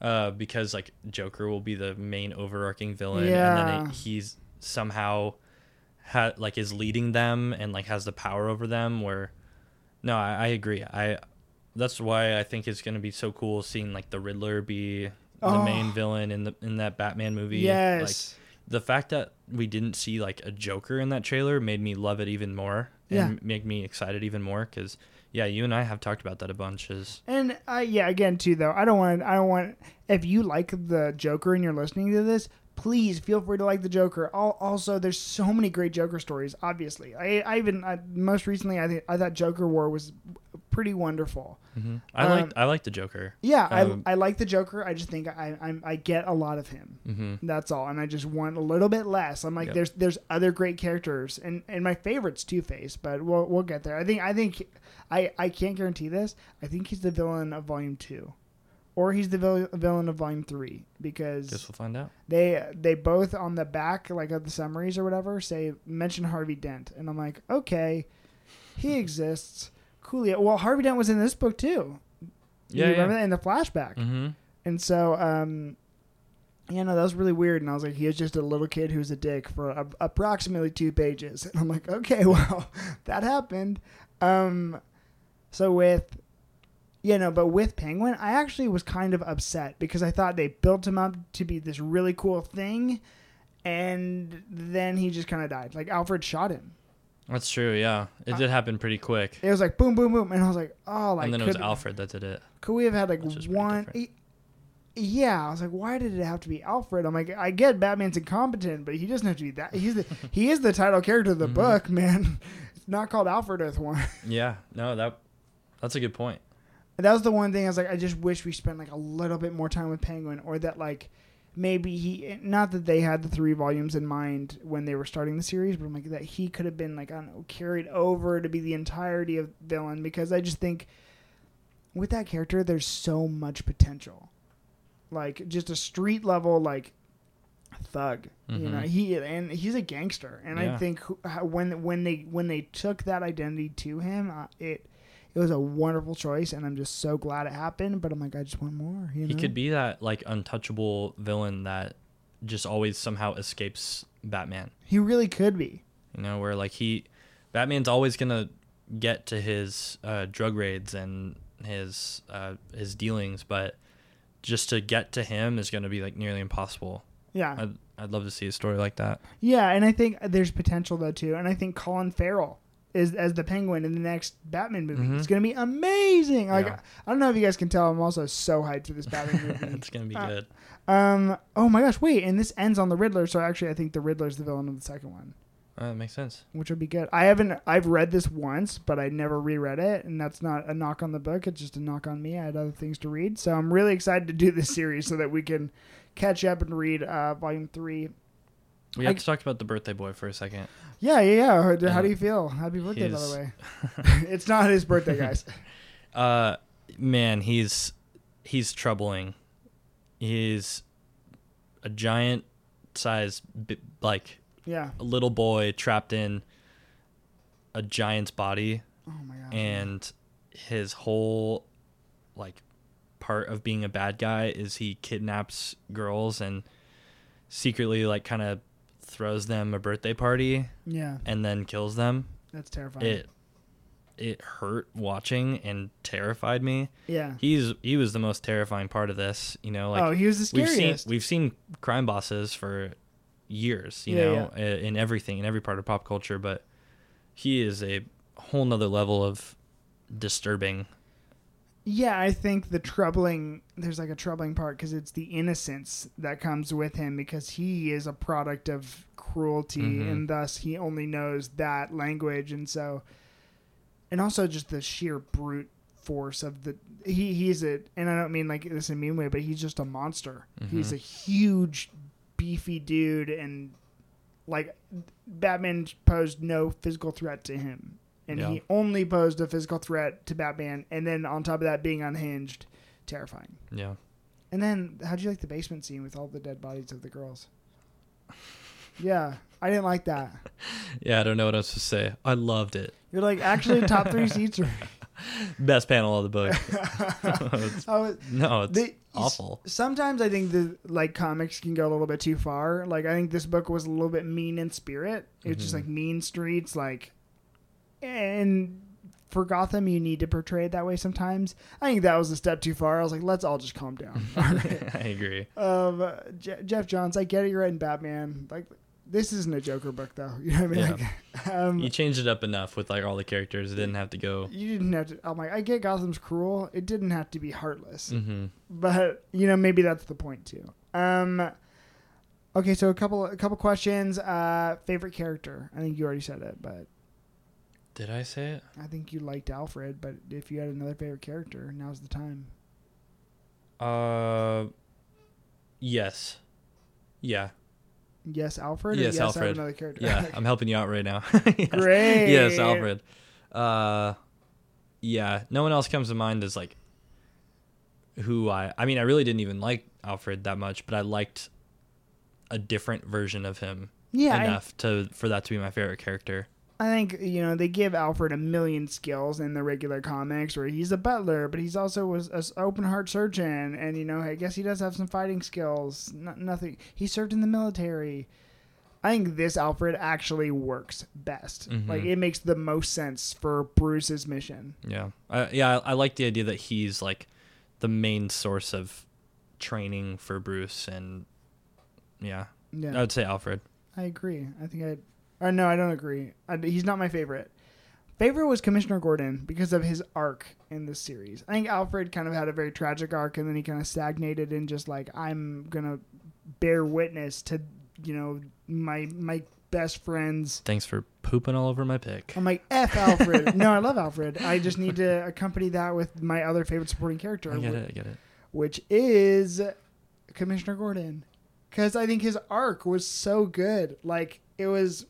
Uh, because like Joker will be the main overarching villain, and then it, he's somehow ha- like is leading them and like has the power over them. Where no, I, I agree. I that's why I think it's gonna be so cool seeing like the Riddler be the Oh. main villain in the in that Batman movie. Like, yes, the fact that we didn't see like a Joker in that trailer made me love it even more and Yeah. make me excited even more because yeah, you and I have talked about that a bunch. Is And uh, yeah, again too though, I don't want I don't want if you like the Joker and you're listening to this, please feel free to like the Joker. Also, there's so many great Joker stories. Obviously, I, I even I, most recently I think I thought Joker War was pretty wonderful. I Um, like I like the Joker. Yeah, Um, I I like the Joker. I just think I I'm, I get a lot of him. hmm That's all, and I just want a little bit less. I'm like, Yep. there's there's other great characters, and and my favorite's Two Face, but we'll we'll get there. I think I think I I can't guarantee this. I think he's the villain of Volume Two, or he's the vil- villain of Volume Three because Guess we'll find out. they they both on the back like of the summaries or whatever say mention Harvey Dent, and I'm like, okay, he exists. Coolio. Well, Harvey Dent was in this book too. Yeah, you remember yeah. that in the flashback? hmm And so, um, yeah, no, that was really weird. And I was like, he was just a little kid who's a dick for a- approximately two pages. And I'm like, okay, well, that happened. Um, so with, you know, but with Penguin, I actually was kind of upset because I thought they built him up to be this really cool thing. And then he just kind of died. Like Alfred shot him. That's true. Yeah, it Uh, did happen pretty quick. It was like boom, boom, boom. And I was like, oh, like, and then it was Alfred that did it. Could we have had like Which is pretty one? e- yeah, I was like, why did it have to be Alfred? I'm like, I get Batman's incompetent, but he doesn't have to be that. He's the he is the title character of the Mhm. book, man. It's not called Alfred Earth One. Yeah, no, that that's a good point. That was the one thing I was like, I just wish we spent like a little bit more time with Penguin, or that like maybe he not that they had the three volumes in mind when they were starting the series, but I'm like that he could have been like I don't know carried over to be the entirety of villain because I just think with that character there's so much potential, like just a street level like thug. You know Mhm. he and he's a gangster, and I think when when they when they took that identity to him, uh, it it was a wonderful choice, and I'm just so glad it happened. But I'm like, I just want more. You know? He could be that like untouchable villain that just always somehow escapes Batman. He really could be. You know, where like he, Batman's always gonna get to his uh, drug raids and his uh, his dealings, but just to get to him is gonna be like nearly impossible. Yeah, I'd I'd love to see a story like that. yeah, and I think there's potential though too, and I think Colin Farrell is as the Penguin in the next Batman movie. Mhm. It's gonna be amazing. Like Yeah. I don't know if you guys can tell, I'm also so hyped for this Batman movie. it's gonna be Uh, good. um, oh my gosh, wait, and this ends on the Riddler, so actually I think the Riddler's the villain of the second one. Uh, that makes sense. which would be good. I haven't I've read this once, but I never reread it, and that's not a knock on the book. It's just a knock on me. I had other things to read, so I'm really excited to do this series so that we can catch up and read uh, volume three. We I- have to talk about the birthday boy for a second. Yeah, yeah, yeah. How, do you feel? Happy birthday, by the way. it's not his birthday, guys. Uh, man, he's he's troubling. He's a giant size, like Yeah. a little boy trapped in a giant's body, Oh my gosh. and his whole like part of being a bad guy is he kidnaps girls and secretly like kind of throws them a birthday party yeah, and then kills them. that's terrifying. It it hurt watching and terrified me. yeah. He's he was the most terrifying part of this, you know, like oh, he was the we've seen scariest. we've seen crime bosses for years, you Yeah, know, i- in everything in every part of pop culture, but he is a whole nother level of disturbing. Yeah, I think the troubling there's like a troubling part because it's the innocence that comes with him because he is a product of cruelty Mhm. and thus he only knows that language and so and also just the sheer brute force of the he he's a and I don't mean like this in a mean way but he's just a monster. He's Mhm. a huge beefy dude and like Batman posed no physical threat to him and Yeah. he only posed a physical threat to Batman, and then on top of that, being unhinged, terrifying. Yeah. And then, how'd you like the basement scene with all the dead bodies of the girls? Yeah, I didn't like that. Yeah, I don't know what else to say. I loved it. You're like, actually, top three seats are. Best panel of the book. It's- was, no, it's they- awful. Sometimes I think the like comics can go a little bit too far. Like I think this book was a little bit mean in spirit. It's just Mhm. like mean streets, like, and for Gotham, you need to portray it that way sometimes. I think that was a step too far. I was like, let's all just calm down. Right. I agree. um, Je- Geoff Johns, I get it. You're writing Batman. Like, this isn't a Joker book, though. You know what I mean? Like, um, You changed it up enough with like all the characters. It didn't have to go. you didn't have to. I'm like, I get Gotham's cruel. It didn't have to be heartless. hmm but you know maybe that's the point too um okay so a couple a couple questions uh favorite character i think you already said it but Did I say it? i think you liked alfred but if you had another favorite character now's the time Uh, yes. Yeah. yes alfred Yes, yes I have Alfred. another character Yeah, I'm helping you out right now. Yes. great Yes, Alfred. Uh, yeah. No one else comes to mind as like who I. I mean, I really didn't even like Alfred that much, but I liked a different version of him yeah I, enough to for that to be my favorite character. I think you know they give alfred a million skills in the regular comics where he's a butler but he's also was an open heart surgeon and you know i guess he does have some fighting skills N- nothing he served in the military I think this Alfred actually works best. Mhm. Like it makes the most sense for Bruce's mission. Yeah, I, yeah. I, I like the idea that he's like the main source of training for Bruce, and yeah, Yeah, I would say Alfred. I agree. I think I. Or no, I don't agree. I, he's not my favorite, favorite was Commissioner Gordon because of his arc in this series. I think Alfred kind of had a very tragic arc, and then he kind of stagnated and just like I'm gonna bear witness to you know my my best friends. Thanks for pooping all over my pick. I'm like F Alfred. no, I love Alfred. I just need to accompany that with my other favorite supporting character, I get wh- it. I get it. which is Commissioner Gordon. Because I think his arc was so good. Like, it was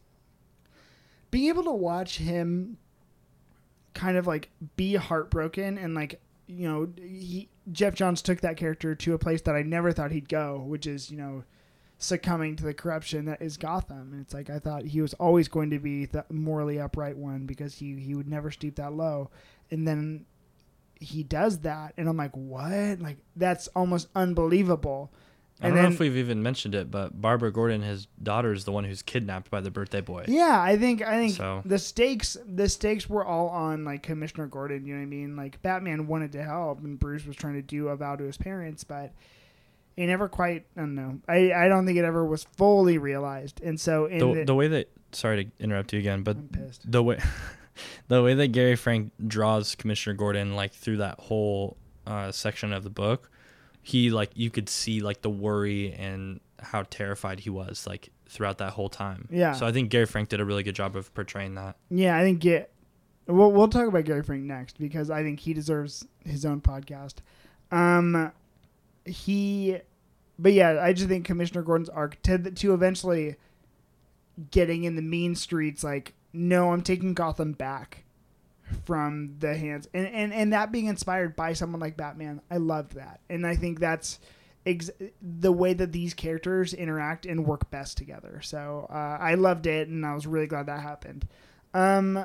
being able to watch him kind of like be heartbroken and like, you know, he, Geoff Johns took that character to a place that I never thought he'd go, which is, you know, succumbing to the corruption that is Gotham. And it's like, I thought he was always going to be the morally upright one because he, he would never stoop that low. And then he does that and I'm like, what? Like that's almost unbelievable. I don't know if we've even mentioned it, but Barbara Gordon, his daughter, is the one who's kidnapped by the birthday boy. Yeah, I think I think So- the stakes the stakes were all on like Commissioner Gordon, you know what I mean? Like Batman wanted to help and Bruce was trying to do a vow to his parents, but it never quite I don't know. I, I don't think it ever was fully realized. And so in The, the, the way that sorry to interrupt you again, but I'm pissed. the way the way that Gary Frank draws Commissioner Gordon like through that whole uh, section of the book, he like you could see like the worry and how terrified he was like throughout that whole time. Yeah. So I think Gary Frank did a really good job of portraying that. Yeah, I think get we'll we'll talk about Gary Frank next because I think he deserves his own podcast. Um, he, but yeah, I just think Commissioner Gordon's arc to to eventually getting in the mean streets, like no, I'm taking Gotham back from the hands, and and and that being inspired by someone like Batman, I loved that, and I think that's. Ex- the way that these characters interact and work best together. So uh, I loved it, and I was really glad that happened. Um,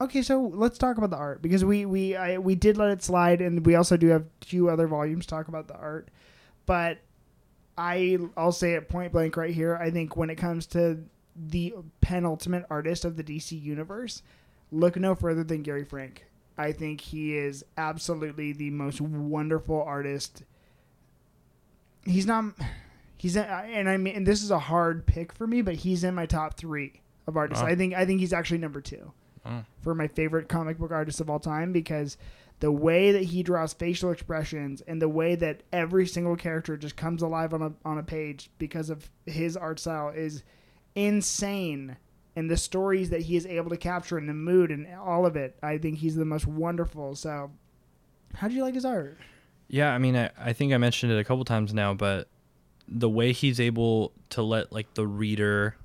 okay, so let's talk about the art because we we I, we did let it slide, and we also do have two other volumes talk about the art. But I I'll say it point blank right here. I think when it comes to the penultimate artist of the DC universe, look no further than Gary Frank. I think he is absolutely the most wonderful artist. He's not. He's in, and I mean, and this is a hard pick for me, but he's in my top three of artists. Wow. I think I think he's actually number two Oh. for my favorite comic book artist of all time because the way that he draws facial expressions and the way that every single character just comes alive on a on a page because of his art style is insane. And the stories that he is able to capture and the mood and all of it, I think he's the most wonderful. So, how do you like his art? Yeah, I mean, I, I think I mentioned it a couple times now, but the way he's able to let like the reader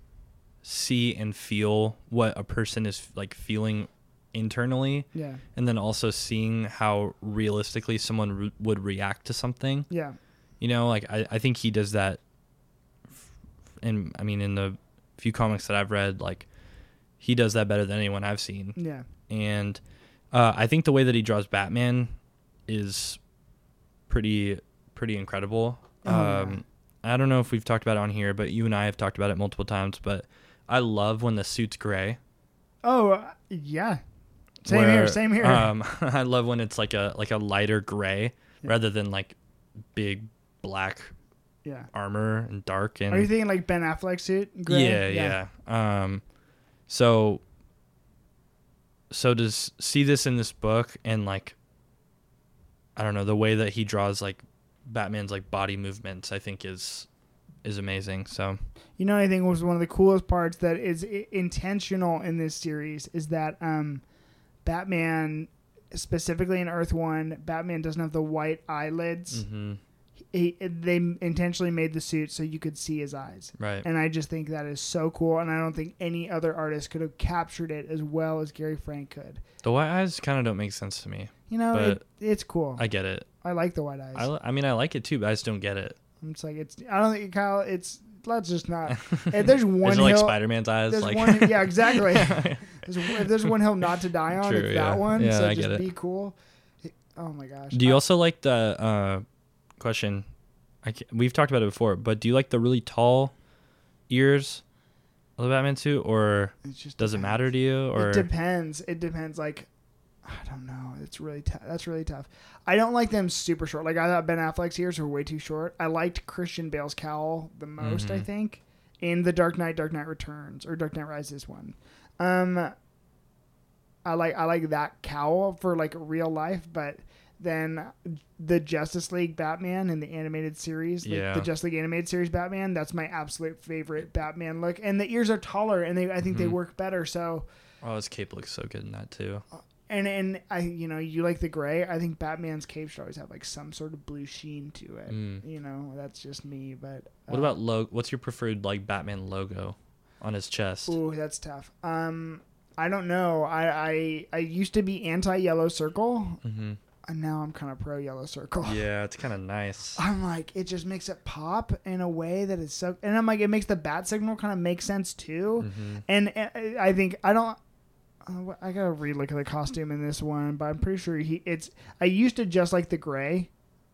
see and feel what a person is like feeling internally, Yeah, and then also seeing how realistically someone re- would react to something. yeah, You know, like I, I think he does that. f- And I mean, in the few comics that I've read, like he does that better than anyone I've seen yeah, and uh, I think the way that he draws Batman is pretty pretty incredible. Oh, yeah. um, I don't know if we've talked about it on here, but you and I have talked about it multiple times. But I love when the suit's gray. Oh, uh, yeah. Same where, here. Same here. Um, I love when it's like a like a lighter gray Yeah. rather than like big black yeah. armor and dark and Are you thinking like Ben Affleck suit? Gray? yeah, yeah. Um, so, so to see this in this book and like, I don't know, the way that he draws like Batman's like body movements, I think is is amazing. So You know, I think was one of the coolest parts that is i- intentional in this series is that um, Batman, specifically in Earth One, Batman doesn't have the white eyelids. hmm He, they intentionally made the suit so you could see his eyes, right, and I just think that is so cool. And I don't think any other artist could have captured it as well as Gary Frank could. the white eyes kind of don't make sense to me. You know, But it, it's cool. I, get it. I like the white eyes. I, I mean, I like it too, but I just don't get it. I'm just like it's. I don't think Kyle. It's let's just not. if there's one it like Spider Man's eyes? there's like one. Yeah, exactly. There's, if there's one hill not to die on, True, it's yeah. that one. Yeah, so I just get it. be cool. Oh my gosh. Do you I- also like the uh, question? I we've talked about it before, but do you like the really tall ears of the Batman suit, or it does it matter to you? Or it depends. It depends. Like, I don't know. It's really tough. That's really tough. I don't like them super short. Like I thought Ben Affleck's ears were way too short. I liked Christian Bale's cowl the most. I Mhm. think in the Dark Knight, Dark Knight Returns or Dark Knight Rises one. Um, I like I like that cowl for like real life, but then the Justice League Batman in the animated series, like Yeah. the Justice League animated series Batman, that's my absolute favorite Batman look. And the ears are taller, and they I think they Mhm. work better. So Oh, his cape looks so good in that too. and and I you know you like the gray. I think Batman's cape should always have like some sort of blue sheen to it. Mm. You know, that's just me. But What uh, about lo- What's your preferred like Batman logo on his chest? Ooh, that's tough. Um, I don't know. I I, I used to be anti Yellow Circle, hmm and now I'm kind of pro Yellow Circle. Yeah, it's kind of nice. I'm like, it just makes it pop in a way that is so, and I'm like, it makes the bat signal kind of make sense too. hmm And uh, I think I don't. uh, I gotta relook at the costume in this one, but I'm pretty sure he. It's. I used to just like the gray.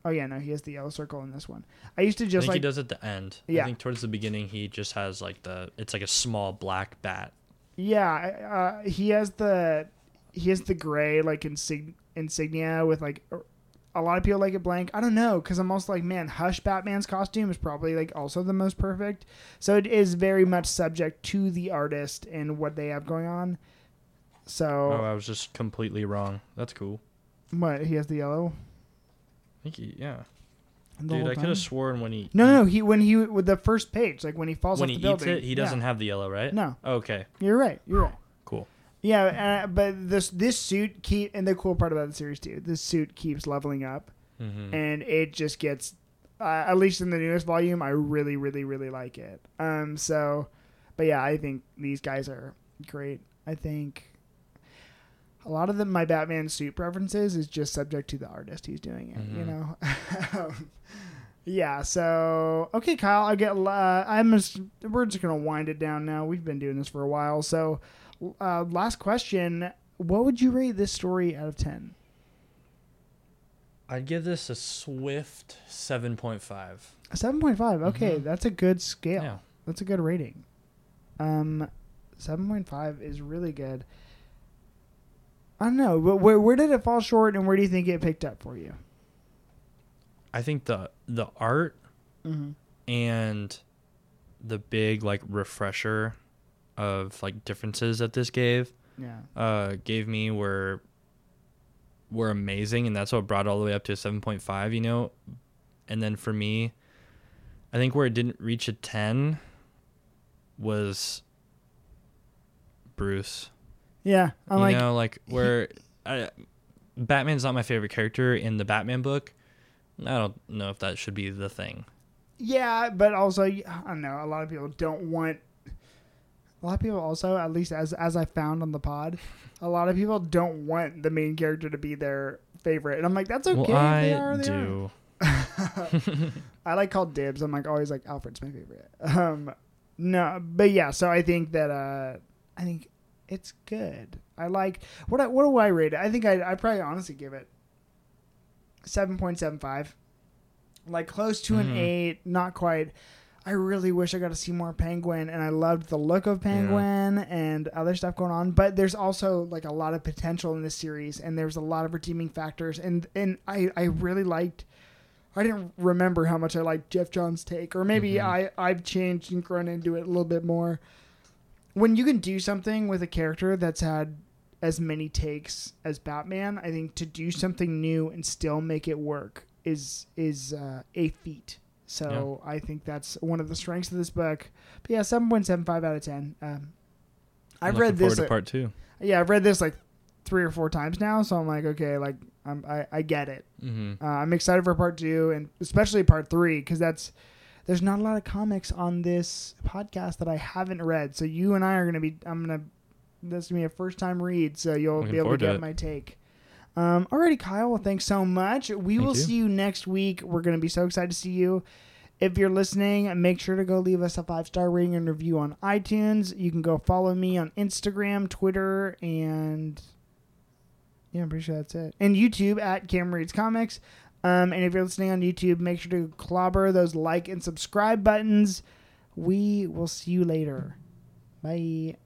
Oh yeah, no, he has the yellow circle in this one. I used to I just think like he does at the end. Yeah. I think towards the beginning he just has like the it's like a small black bat. Yeah, uh, he has the he has the gray like insig- insignia with like a lot of people like it blank. I don't know because I'm also like, man, Hush Batman's costume is probably like also the most perfect. So it is very much subject to the artist and what they have going on. Oh, So I was just completely wrong. That's cool. what he has the yellow. I think he, yeah. the Dude, I could have sworn when he No, no. He when he with the first page, like when he falls when off he the eats building. it, he doesn't have the yellow, right? No, oh, Okay, you're right. You're right. Yeah, uh, but this this suit keep and the cool part about the series too, this suit keeps leveling up, hmm and it just gets, uh, at least in the newest volume, I really, really, really like it. Um, so, but yeah, I think these guys are great. I think a lot of the my Batman suit preferences is just subject to the artist who's doing it. You Mhm. know. yeah. So okay, Kyle, I get. Uh, I'm. Just, we're just gonna wind it down now. We've been doing this for a while, so. Uh, last question. What would you rate this story out of 10? I'd give this a swift seven point five. A 7.5. Okay, Mhm. that's a good scale. Yeah. That's a good rating. Um, 7.5 is really good. I don't know. But where, where did it fall short and where do you think it picked up for you? I think the the art Mm-hmm. and the big like refresher of like differences that this gave Yeah. uh gave me were were amazing and that's what brought all the way up to a 7.5 you know and then for me i think where it didn't reach a 10 was bruce Yeah. I'm you like, know like where I, batman's not my favorite character in the batman book i don't know if that should be the thing yeah, but also, I don't know. A lot of people don't want. A lot of people also, at least as as I found on the pod, a lot of people don't want the main character to be their favorite, and I'm like, that's okay. well i they are, they are. do I like called dibs. I'm like always like Alfred's my favorite. Um, no, but yeah. So I think that uh, I think it's good. I like what I, what do I rate it? I think I I probably honestly give it seven point seven five, like close to an Mhm. eight, not quite. I really wish I got to see more Penguin, and I loved the look of Penguin and other stuff going on. But there's also like a lot of potential in this series, and there's a lot of redeeming factors, and and I I really liked. I didn't remember how much I liked Geoff John's take, or maybe Mhm. I I've changed and grown into it a little bit more. When you can do something with a character that's had as many takes as Batman, I think to do something new and still make it work is is uh, a feat. So I think that's one of the strengths of this book. But yeah, seven point seven five out of ten. Um, I've read this. uh, part two yeah, I've read this like three or four times now, so I'm like, okay, like I'm, I I get it. hmm Uh, I'm excited for part two and especially part three because that's there's not a lot of comics on this podcast that I haven't read. So you and I are gonna be I'm gonna this gonna be a first time read, so you'll Looking be able to to get it. my take. Um, alrighty, Kyle. Well, thanks so much. We Thank will you. see you next week. We're gonna be so excited to see you. If you're listening, make sure to go leave us a five star rating and review on iTunes. You can go follow me on Instagram, Twitter, and yeah, I'm pretty sure that's it. And YouTube at Cam Reads Comics. Um, and if you're listening on YouTube, make sure to clobber those like and subscribe buttons. We will see you later. Bye.